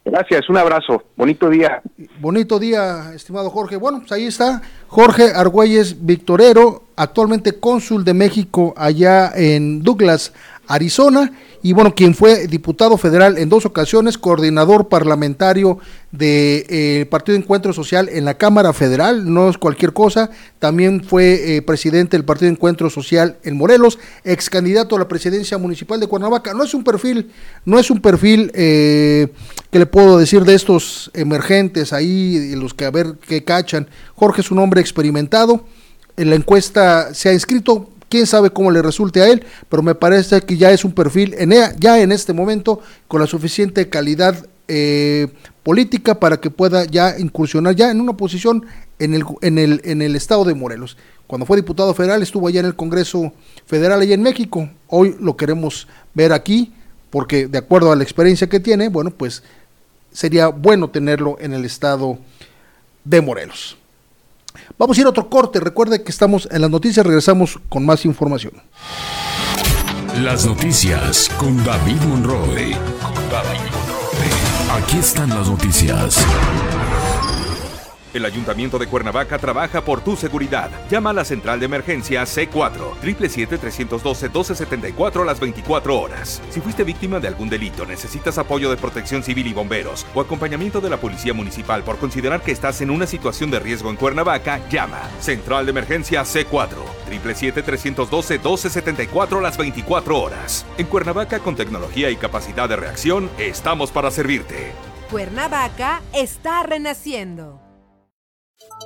Gracias, un abrazo, bonito día. Bonito día, estimado Jorge. Bueno, pues ahí está Jorge Argüelles Victorero, actualmente cónsul de México allá en Douglas, Arizona, y bueno, quien fue diputado federal en dos ocasiones, coordinador parlamentario del de, eh, Partido Encuentro Social en la Cámara Federal, no es cualquier cosa, también fue eh, presidente del Partido Encuentro Social en Morelos, ex candidato a la presidencia municipal de Cuernavaca, no es un perfil, no es un perfil eh, que le puedo decir de estos emergentes ahí, los que a ver qué cachan, Jorge es un hombre experimentado, en la encuesta se ha inscrito quién sabe cómo le resulte a él, pero me parece que ya es un perfil ya en este momento con la suficiente calidad eh, política para que pueda ya incursionar ya en una posición en el, en el, en el estado de Morelos. Cuando fue diputado federal estuvo allá en el Congreso Federal allá en México. Hoy lo queremos ver aquí porque de acuerdo a la experiencia que tiene, bueno, pues sería bueno tenerlo en el estado de Morelos. Vamos a ir a otro corte. Recuerde que estamos en las noticias. Regresamos con más información. Las noticias con David Monroe. Aquí están las noticias. El Ayuntamiento de Cuernavaca trabaja por tu seguridad. Llama a la central de emergencia C4 777-312-1274 a las 24 horas. Si fuiste víctima de algún delito, necesitas apoyo de protección civil y bomberos o acompañamiento de la Policía Municipal por considerar que estás en una situación de riesgo en Cuernavaca, llama. Central de emergencia C4 777-312-1274 a las 24 horas. En Cuernavaca, con tecnología y capacidad de reacción, estamos para servirte. Cuernavaca está renaciendo.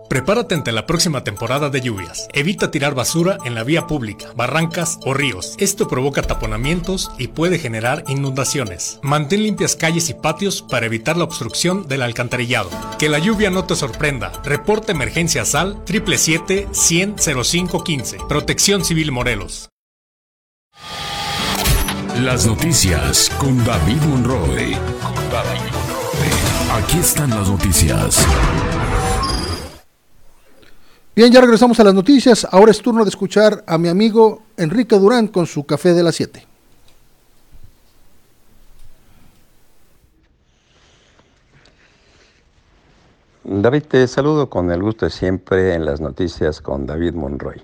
Prepárate ante la próxima temporada de lluvias. Evita tirar basura en la vía pública, barrancas o ríos. Esto provoca taponamientos y puede generar inundaciones. Mantén limpias calles y patios para evitar la obstrucción del alcantarillado. Que la lluvia no te sorprenda. Reporta emergencia SAL 777-100-0515. Protección Civil Morelos. Las noticias. Con David Monroe. Aquí están las noticias. Bien, ya regresamos a las noticias. Ahora es turno de escuchar a mi amigo Enrique Durán con su café de las 7. David, te saludo con el gusto de siempre en las noticias con David Monroy.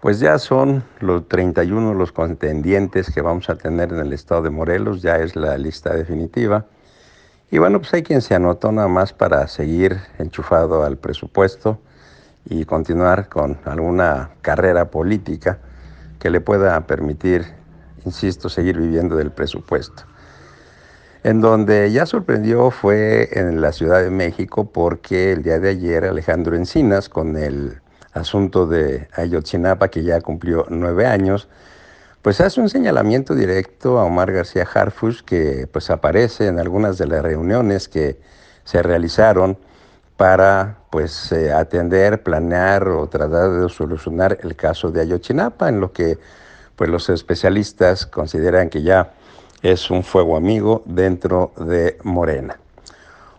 Pues ya son los 31 los contendientes que vamos a tener en el estado de Morelos, ya es la lista definitiva. Y bueno, pues hay quien se anotó nada más para seguir enchufado al presupuesto y continuar con alguna carrera política que le pueda permitir, insisto, seguir viviendo del presupuesto. En donde ya sorprendió fue en la Ciudad de México porque el día de ayer Alejandro Encinas, con el asunto de Ayotzinapa, que ya cumplió nueve años, pues hace un señalamiento directo a Omar García Harfush, que pues aparece en algunas de las reuniones que se realizaron para pues eh, atender, planear o tratar de solucionar el caso de Ayotzinapa, en lo que pues los especialistas consideran que ya es un fuego amigo dentro de Morena.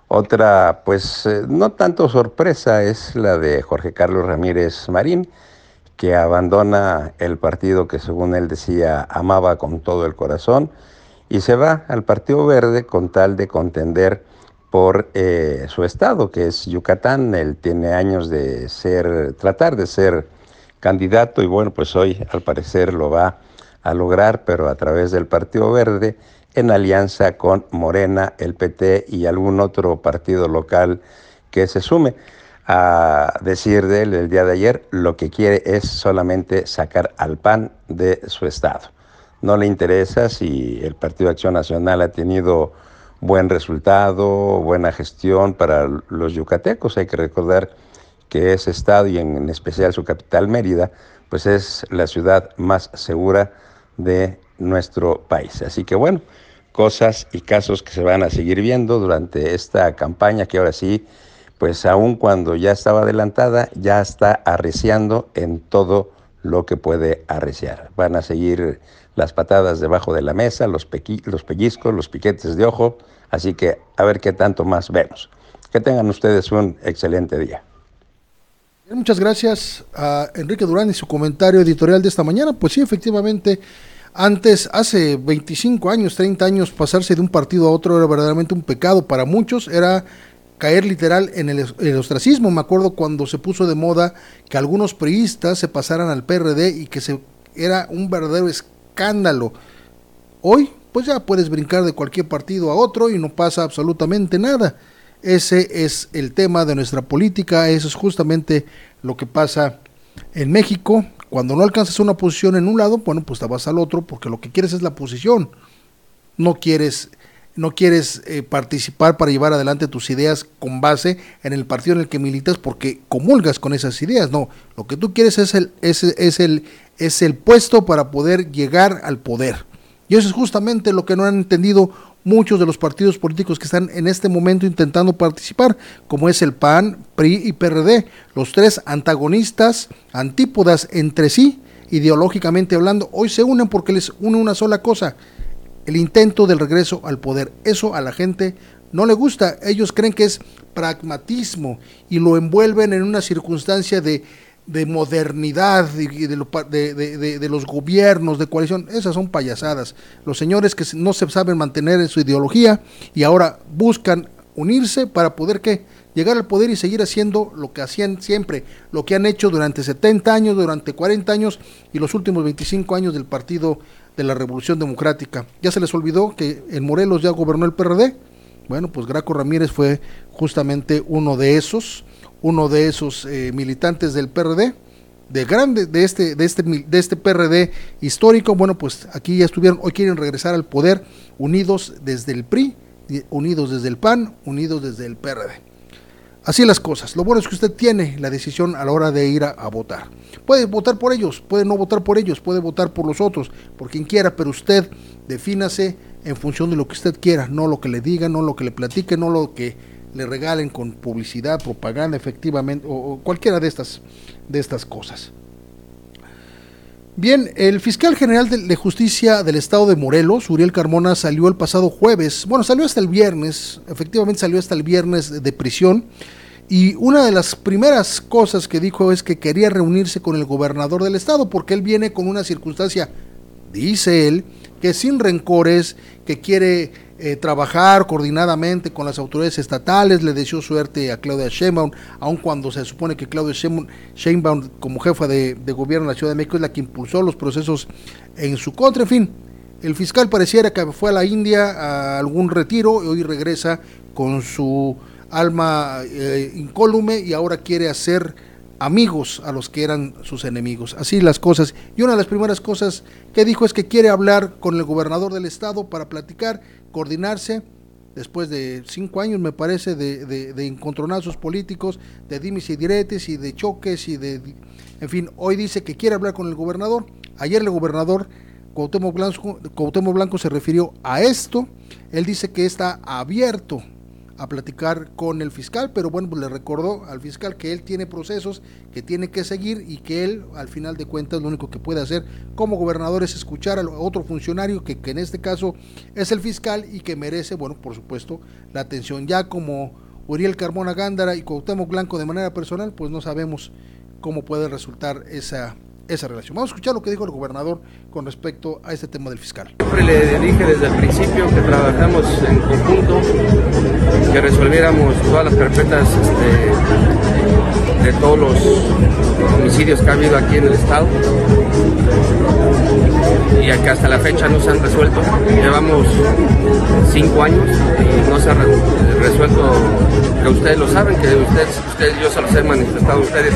Otra, pues eh, no tanto sorpresa, es la de Jorge Carlos Ramírez Marín, que abandona el partido que según él decía amaba con todo el corazón y se va al Partido Verde con tal de contender por eh, su estado, que es Yucatán. Él tiene años de ser, tratar de ser candidato y bueno, pues hoy al parecer lo va a lograr, pero a través del Partido Verde, en alianza con Morena, el PT y algún otro partido local que se sume. A decir de él el día de ayer, lo que quiere es solamente sacar al PAN de su estado. No le interesa si el Partido Acción Nacional ha tenido buen resultado, buena gestión para los yucatecos. Hay que recordar que ese estado y en especial su capital Mérida, pues es la ciudad más segura de nuestro país. Así que bueno, cosas y casos que se van a seguir viendo durante esta campaña que ahora sí pues aun cuando ya estaba adelantada, ya está arreciando en todo lo que puede arreciar. Van a seguir las patadas debajo de la mesa, los, los pellizcos, los piquetes de ojo, así que a ver qué tanto más vemos. Que tengan ustedes un excelente día. Muchas gracias a Enrique Durán y su comentario editorial de esta mañana. Pues sí, efectivamente, antes, hace 25 años, 30 años, pasarse de un partido a otro era verdaderamente un pecado para muchos, era caer literal en el, ostracismo. Me acuerdo cuando se puso de moda que algunos priistas se pasaran al PRD y que se, era un verdadero escándalo. Hoy, pues ya puedes brincar de cualquier partido a otro y no pasa absolutamente nada. Ese es el tema de nuestra política, eso es justamente lo que pasa en México. Cuando no alcanzas una posición en un lado, bueno, pues te vas al otro porque lo que quieres es la posición. No quieres no quieres eh, participar para llevar adelante tus ideas con base en el partido en el que militas porque comulgas con esas ideas. No, lo que tú quieres es el, es, es el, es el puesto para poder llegar al poder. Y eso es justamente lo que no han entendido muchos de los partidos políticos que están en este momento intentando participar, como es el PAN, PRI y PRD, los tres antagonistas, antípodas entre sí, ideológicamente hablando, hoy se unen porque les une una sola cosa, el intento del regreso al poder. Eso a la gente no le gusta, ellos creen que es pragmatismo y lo envuelven en una circunstancia de de modernidad y de, de, los gobiernos de coalición, esas son payasadas. Los señores que no se saben mantener en su ideología y ahora buscan unirse para poder ¿qué? llegar al poder y seguir haciendo lo que hacían siempre, lo que han hecho durante 70 años, durante 40 años y los últimos 25 años del Partido de la Revolución Democrática. ¿Ya se les olvidó que en Morelos ya gobernó el PRD? Bueno, pues Graco Ramírez fue justamente uno de esos uno de esos eh, militantes del PRD, de grande, de este, de este, de este PRD histórico, bueno, pues aquí ya estuvieron, hoy quieren regresar al poder, unidos desde el PRI, unidos desde el PAN, unidos desde el PRD. Así las cosas. Lo bueno es que usted tiene la decisión a la hora de ir a, votar. Puede votar por ellos, puede no votar por ellos, puede votar por los otros, por quien quiera, pero usted defínase en función de lo que usted quiera, no lo que le diga, no lo que le platique, no lo que le regalen con publicidad, propaganda, efectivamente, o, cualquiera de estas, de estas cosas. Bien, el fiscal general de, justicia del estado de Morelos, Uriel Carmona, salió el pasado jueves, bueno, salió hasta el viernes, efectivamente salió hasta el viernes de prisión, y una de las primeras cosas que dijo es que quería reunirse con el gobernador del estado, porque él viene con una circunstancia, dice él, que sin rencores, que quiere eh, trabajar coordinadamente con las autoridades estatales, le deseó suerte a Claudia Sheinbaum, aun cuando se supone que Claudia Sheinbaum, como jefa de, gobierno de la Ciudad de México es la que impulsó los procesos en su contra, en fin, el fiscal pareciera que fue a la India a algún retiro y hoy regresa con su alma eh, incólume y ahora quiere hacer amigos a los que eran sus enemigos. Así las cosas. Y una de las primeras cosas que dijo es que quiere hablar con el gobernador del estado para platicar, coordinarse, después de cinco años me parece de, de, encontronazos políticos, de dimis y diretes y de choques y de... En fin, hoy dice que quiere hablar con el gobernador. Ayer el gobernador Cuauhtémoc Blanco, Cuauhtémoc Blanco se refirió a esto. Él dice que está abierto a platicar con el fiscal, pero bueno, pues le recordó al fiscal que él tiene procesos que tiene que seguir y que él, al final de cuentas, lo único que puede hacer como gobernador es escuchar a otro funcionario que, que en este caso es el fiscal y que merece, bueno, por supuesto, la atención. Ya como Uriel Carmona Gándara y Cuauhtémoc Blanco de manera personal, pues no sabemos cómo puede resultar esa esa relación. Vamos a escuchar lo que dijo el gobernador con respecto a este tema del fiscal. Siempre le dije desde el principio que trabajamos en conjunto, que resolviéramos todas las carpetas este, de todos los homicidios que ha habido aquí en el estado y que hasta la fecha no se han resuelto. Llevamos cinco años y no se ha resuelto, que ustedes lo saben, que ustedes, ustedes yo se los he manifestado a ustedes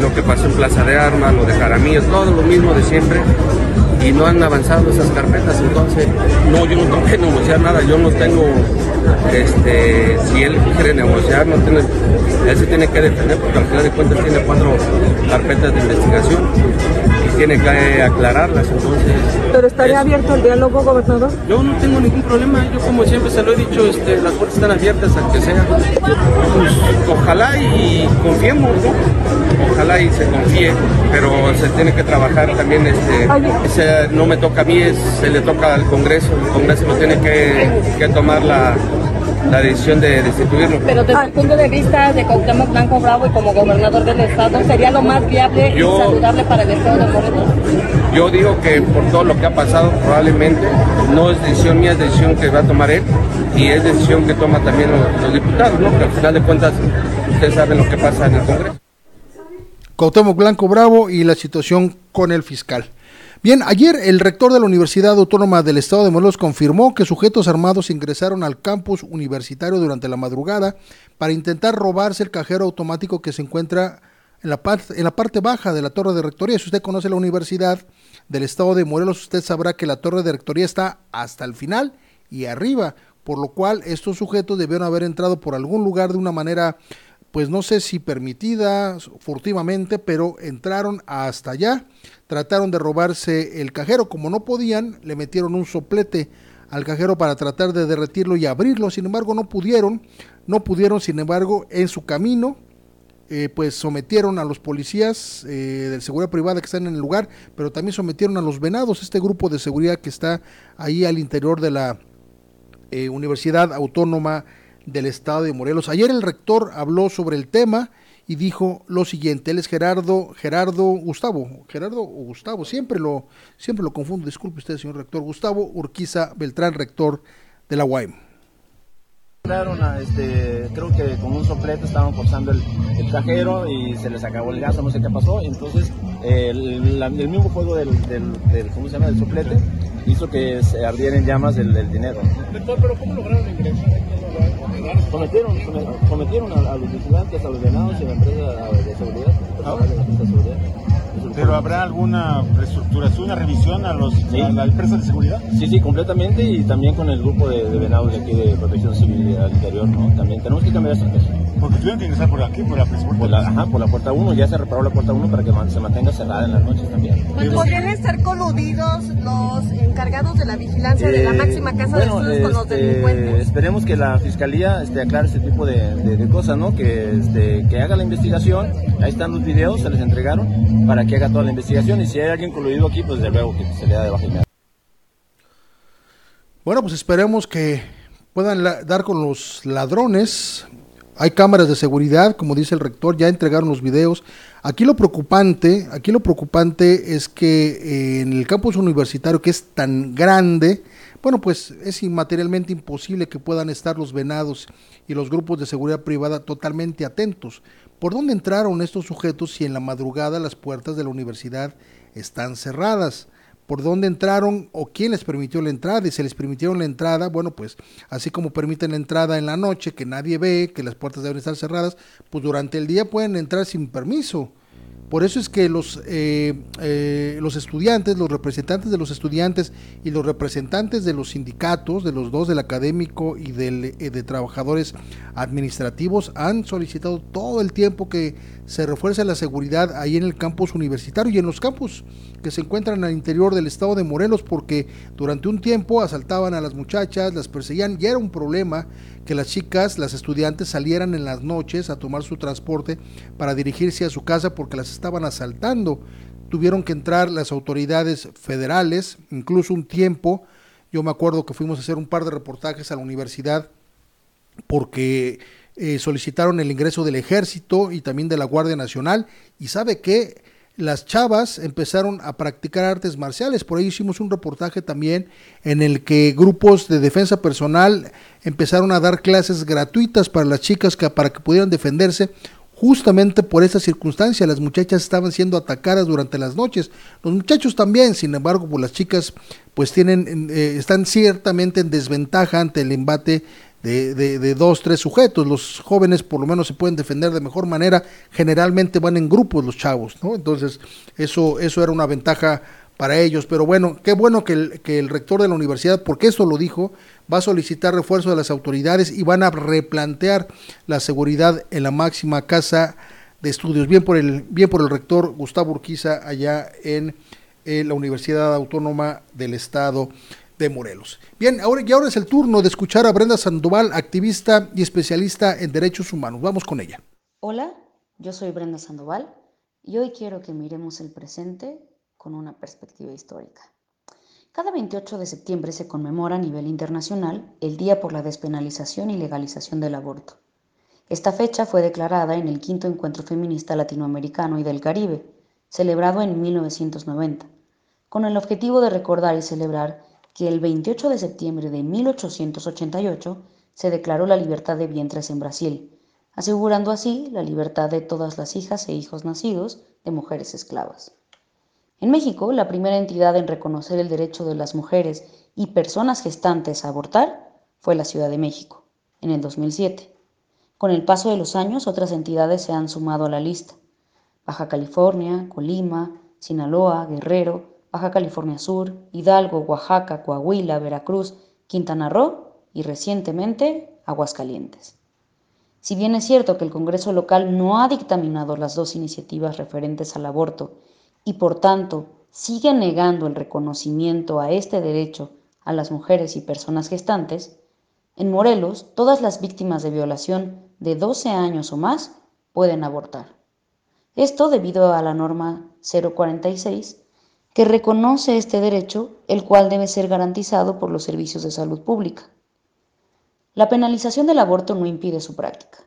lo que pasó en Plaza de Armas, lo de Jaramillo, todo lo mismo de siempre. Y no han avanzado esas carpetas, entonces no, yo no tengo que negociar nada, yo no tengo, este, si él quiere negociar, no tiene, él se tiene que defender porque al final de cuentas tiene cuatro carpetas de investigación tiene que aclararlas, entonces... ¿Pero estaría abierto el diálogo, gobernador? Yo no tengo ningún problema, yo como siempre se lo he dicho, este, las puertas están abiertas a que sea. Pues, ojalá y confiemos, ¿no? Ojalá y se confíe, pero se tiene que trabajar también, este, no me toca a mí, se le toca al Congreso, el Congreso no tiene que, tomar la, decisión de destituirlo. Pero desde el punto de vista de Cuauhtémoc Blanco Bravo y como gobernador del estado, ¿sería lo más viable y saludable para el estado de Morelos? Yo digo que por todo lo que ha pasado, probablemente no es decisión mía, es decisión que va a tomar él y es decisión que toma también los, diputados, ¿no? Que al final de cuentas ustedes saben lo que pasa en el Congreso. Cuauhtémoc Blanco Bravo y la situación con el fiscal. Bien, ayer el rector de la Universidad Autónoma del Estado de Morelos confirmó que sujetos armados ingresaron al campus universitario durante la madrugada para intentar robarse el cajero automático que se encuentra en la, parte, en la parte baja de la torre de rectoría. Si usted conoce la Universidad del Estado de Morelos, usted sabrá que la torre de rectoría está hasta el final y arriba, por lo cual estos sujetos debieron haber entrado por algún lugar de una manera, pues no sé si permitida, furtivamente, pero entraron hasta allá trataron de robarse el cajero. Como no podían, le metieron un soplete al cajero para tratar de derretirlo y abrirlo. Sin embargo, no pudieron. No pudieron, sin embargo, en su camino, eh, pues sometieron a los policías eh, de seguridad privada que están en el lugar, pero también sometieron a los venados, este grupo de seguridad que está ahí al interior de la eh, Universidad Autónoma del Estado de Morelos. Ayer el rector habló sobre el tema y dijo lo siguiente, él es Gerardo, Gerardo Gustavo, Gerardo o Gustavo, siempre lo, siempre lo confundo, disculpe usted, señor rector, Gustavo Urquiza Beltrán, rector de la UAM. Este, creo que con un soplete estaban forzando el, cajero y se les acabó el gas, no sé qué pasó, entonces el, mismo fuego del, del, ¿cómo se llama? del soplete hizo que se ardiera en llamas el, dinero. pero ¿cómo lograron ingresar? Cometieron, cometieron a, los vigilantes, a los venados y a la empresa de seguridad. Ah. De seguridad. ¿Pero habrá alguna reestructuración, una revisión a, los, a la empresa de seguridad? Sí, sí, completamente y también con el grupo de, de venados de aquí de protección civil al interior, ¿no? También tenemos que cambiar estrategia. Porque tuvieron que ingresar por aquí, por la puerta Ajá, por la puerta 1, ya se reparó la puerta 1 para que se mantenga cerrada en las noches también. ¿Podrían estar coludidos los encargados de la vigilancia de la eh, máxima casa de estudios con los este, delincuentes? Esperemos que la fiscalía este, aclare ese tipo de, de, cosas, ¿no? Que, este, que haga la investigación, ahí están los videos, se les entregaron, para que haga toda la investigación y si hay alguien coludido aquí, pues de luego que se le da de baja Bueno, pues esperemos que puedan dar con los ladrones hay cámaras de seguridad, como dice el rector, ya entregaron los videos. Aquí lo preocupante, aquí lo preocupante es que eh, en el campus universitario que es tan grande, bueno, pues es inmaterialmente imposible que puedan estar los venados y los grupos de seguridad privada totalmente atentos. ¿Por dónde entraron estos sujetos si en la madrugada las puertas de la universidad están cerradas? por dónde entraron o quién les permitió la entrada y se les permitieron la entrada, bueno, pues así como permiten la entrada en la noche, que nadie ve, que las puertas deben estar cerradas, pues durante el día pueden entrar sin permiso. Por eso es que los, eh, eh, los estudiantes, los representantes de los estudiantes y los representantes de los sindicatos, de los dos, del académico y del, eh, de trabajadores administrativos, han solicitado todo el tiempo que se refuerce la seguridad ahí en el campus universitario y en los campus que se encuentran al interior del estado de Morelos, porque durante un tiempo asaltaban a las muchachas, las perseguían y era un problema que las chicas, las estudiantes salieran en las noches a tomar su transporte para dirigirse a su casa porque las estaban asaltando. Tuvieron que entrar las autoridades federales, incluso un tiempo, yo me acuerdo que fuimos a hacer un par de reportajes a la universidad porque eh, solicitaron el ingreso del ejército y también de la Guardia Nacional y sabe que las chavas empezaron a practicar artes marciales. Por ahí hicimos un reportaje también en el que grupos de defensa personal empezaron a dar clases gratuitas para las chicas para que pudieran defenderse. Justamente por esa circunstancia, las muchachas estaban siendo atacadas durante las noches. Los muchachos también, sin embargo, pues las chicas pues tienen, eh, están ciertamente en desventaja ante el embate de, de, dos, tres sujetos. Los jóvenes por lo menos se pueden defender de mejor manera. Generalmente van en grupos los chavos, ¿no? Entonces, eso, eso era una ventaja para ellos. Pero bueno, qué bueno que el, que el rector de la universidad, porque esto lo dijo, va a solicitar refuerzo de las autoridades y van a replantear la seguridad en la máxima casa de estudios. Bien por el, bien por el rector Gustavo Urquiza allá en la Universidad Autónoma del Estado de Morelos. Bien, ahora, y ahora es el turno de escuchar a Brenda Sandoval, activista y especialista en derechos humanos. Vamos con ella. Hola, yo soy Brenda Sandoval y hoy quiero que miremos el presente con una perspectiva histórica. Cada 28 de septiembre se conmemora a nivel internacional el Día por la Despenalización y Legalización del Aborto. Esta fecha fue declarada en el quinto encuentro feminista latinoamericano y del Caribe, celebrado en 1990, con el objetivo de recordar y celebrar que el 28 de septiembre de 1888 se declaró la libertad de vientres en Brasil, asegurando así la libertad de todas las hijas e hijos nacidos de mujeres esclavas. En México, la primera entidad en reconocer el derecho de las mujeres y personas gestantes a abortar fue la Ciudad de México, en el 2007. Con el paso de los años, otras entidades se han sumado a la lista. Baja California, Colima, Sinaloa, Guerrero, Baja California Sur, Hidalgo, Oaxaca, Coahuila, Veracruz, Quintana Roo y recientemente Aguascalientes. Si bien es cierto que el Congreso local no ha dictaminado las dos iniciativas referentes al aborto y por tanto sigue negando el reconocimiento a este derecho a las mujeres y personas gestantes, en Morelos todas las víctimas de violación de 12 años o más pueden abortar. Esto debido a la norma 046 que reconoce este derecho, el cual debe ser garantizado por los servicios de salud pública. La penalización del aborto no impide su práctica,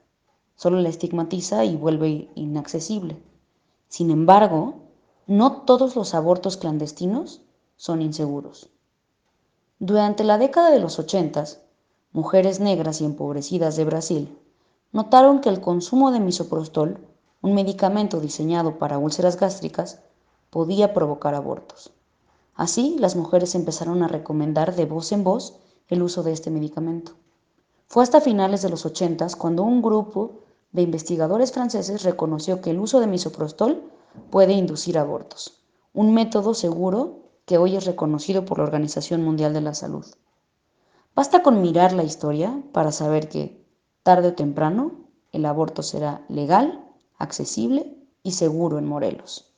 solo la estigmatiza y vuelve inaccesible. Sin embargo, no todos los abortos clandestinos son inseguros. Durante la década de los ochentas, mujeres negras y empobrecidas de Brasil notaron que el consumo de misoprostol, un medicamento diseñado para úlceras gástricas, podía provocar abortos. Así, las mujeres empezaron a recomendar de voz en voz el uso de este medicamento. Fue hasta finales de los 80 cuando un grupo de investigadores franceses reconoció que el uso de misoprostol puede inducir abortos, un método seguro que hoy es reconocido por la Organización Mundial de la Salud. Basta con mirar la historia para saber que, tarde o temprano, el aborto será legal, accesible y seguro en Morelos.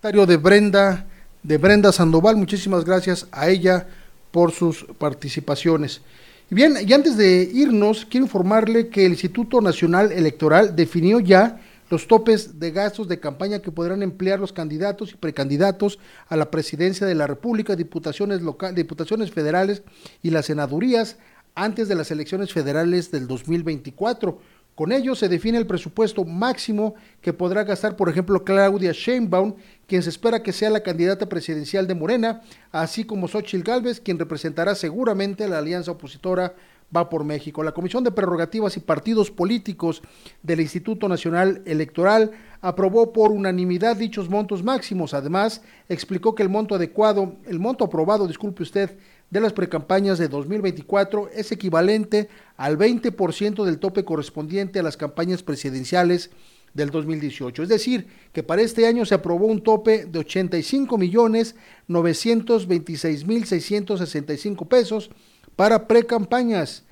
De Brenda, de Brenda Sandoval, muchísimas gracias a ella por sus participaciones. Y bien, y antes de irnos, quiero informarle que el Instituto Nacional Electoral definió ya los topes de gastos de campaña que podrán emplear los candidatos y precandidatos a la presidencia de la República, diputaciones locales, diputaciones federales y las senadurías antes de las elecciones federales del 2024. Con ello se define el presupuesto máximo que podrá gastar, por ejemplo, Claudia Sheinbaum, quien se espera que sea la candidata presidencial de Morena, así como Xochitl Gálvez, quien representará seguramente a la alianza opositora Va por México. La Comisión de Prerrogativas y Partidos Políticos del Instituto Nacional Electoral aprobó por unanimidad dichos montos máximos. Además, explicó que el monto adecuado, el monto aprobado, disculpe usted, de las precampañas de 2024 es equivalente al 20% del tope correspondiente a las campañas presidenciales del 2018. Es decir, que para este año se aprobó un tope de 85 millones 926 mil 665 pesos para precampañas,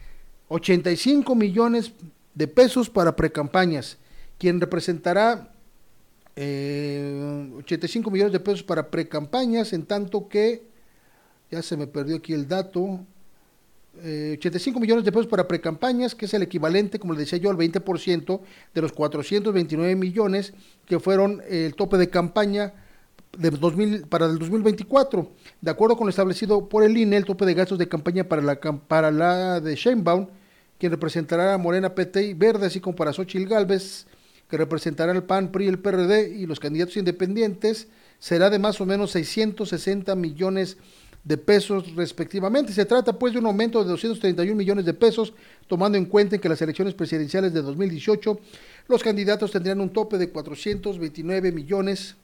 85 millones de pesos para precampañas, quien representará 85 eh, millones de pesos para precampañas, en tanto que ya se me perdió aquí el dato, 85 eh, millones de pesos para precampañas, que es el equivalente, como le decía yo, al 20% de los 429 millones que fueron el tope de campaña de 2000, para el 2024. De acuerdo con lo establecido por el INE, el tope de gastos de campaña para la, para la de Sheinbaum, quien representará a Morena PT y Verde, así como para Xochitl Galvez, que representará el PAN, PRI, el PRD y los candidatos independientes, será de más o menos 660 millones de de pesos respectivamente. Se trata pues de un aumento de 231 millones de pesos, tomando en cuenta que las elecciones presidenciales de 2018 los candidatos tendrían un tope de 429 millones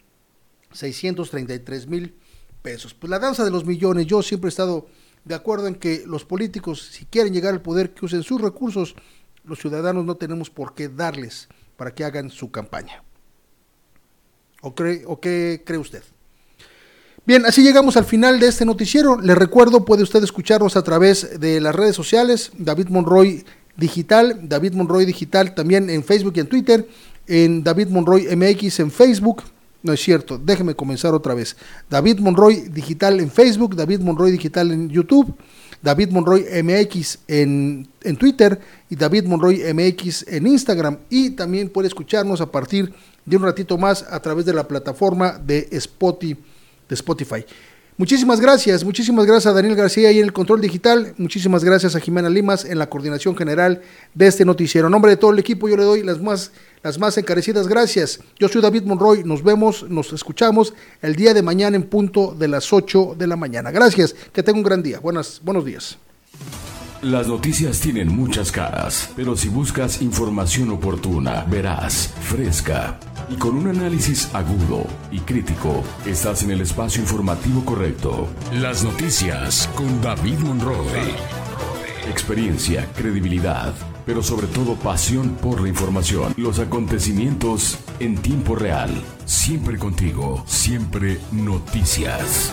633 mil pesos. Pues la danza de los millones, yo siempre he estado de acuerdo en que los políticos, si quieren llegar al poder, que usen sus recursos, los ciudadanos no tenemos por qué darles para que hagan su campaña. ¿O, cree, o qué cree usted? Bien, así llegamos al final de este noticiero. Le recuerdo, puede usted escucharnos a través de las redes sociales. David Monroy Digital, David Monroy Digital también en Facebook y en Twitter, en David Monroy MX en Facebook. No es cierto, déjeme comenzar otra vez. David Monroy Digital en Facebook, David Monroy Digital en YouTube, David Monroy MX en, en Twitter y David Monroy MX en Instagram. Y también puede escucharnos a partir de un ratito más a través de la plataforma de Spotify. Spotify. Muchísimas gracias, muchísimas gracias a Daniel García y en el control digital, muchísimas gracias a Jimena Limas en la coordinación general de este noticiero. En nombre de todo el equipo yo le doy las más, las más encarecidas gracias. Yo soy David Monroy, nos vemos, nos escuchamos el día de mañana en punto de las 8 de la mañana. Gracias, que tenga un gran día. Buenas, buenos días. Las noticias tienen muchas caras, pero si buscas información oportuna, verás, fresca y con un análisis agudo y crítico, estás en el espacio informativo correcto. Las noticias con David Monroe. Experiencia, credibilidad, pero sobre todo pasión por la información. Los acontecimientos en tiempo real. Siempre contigo, siempre noticias.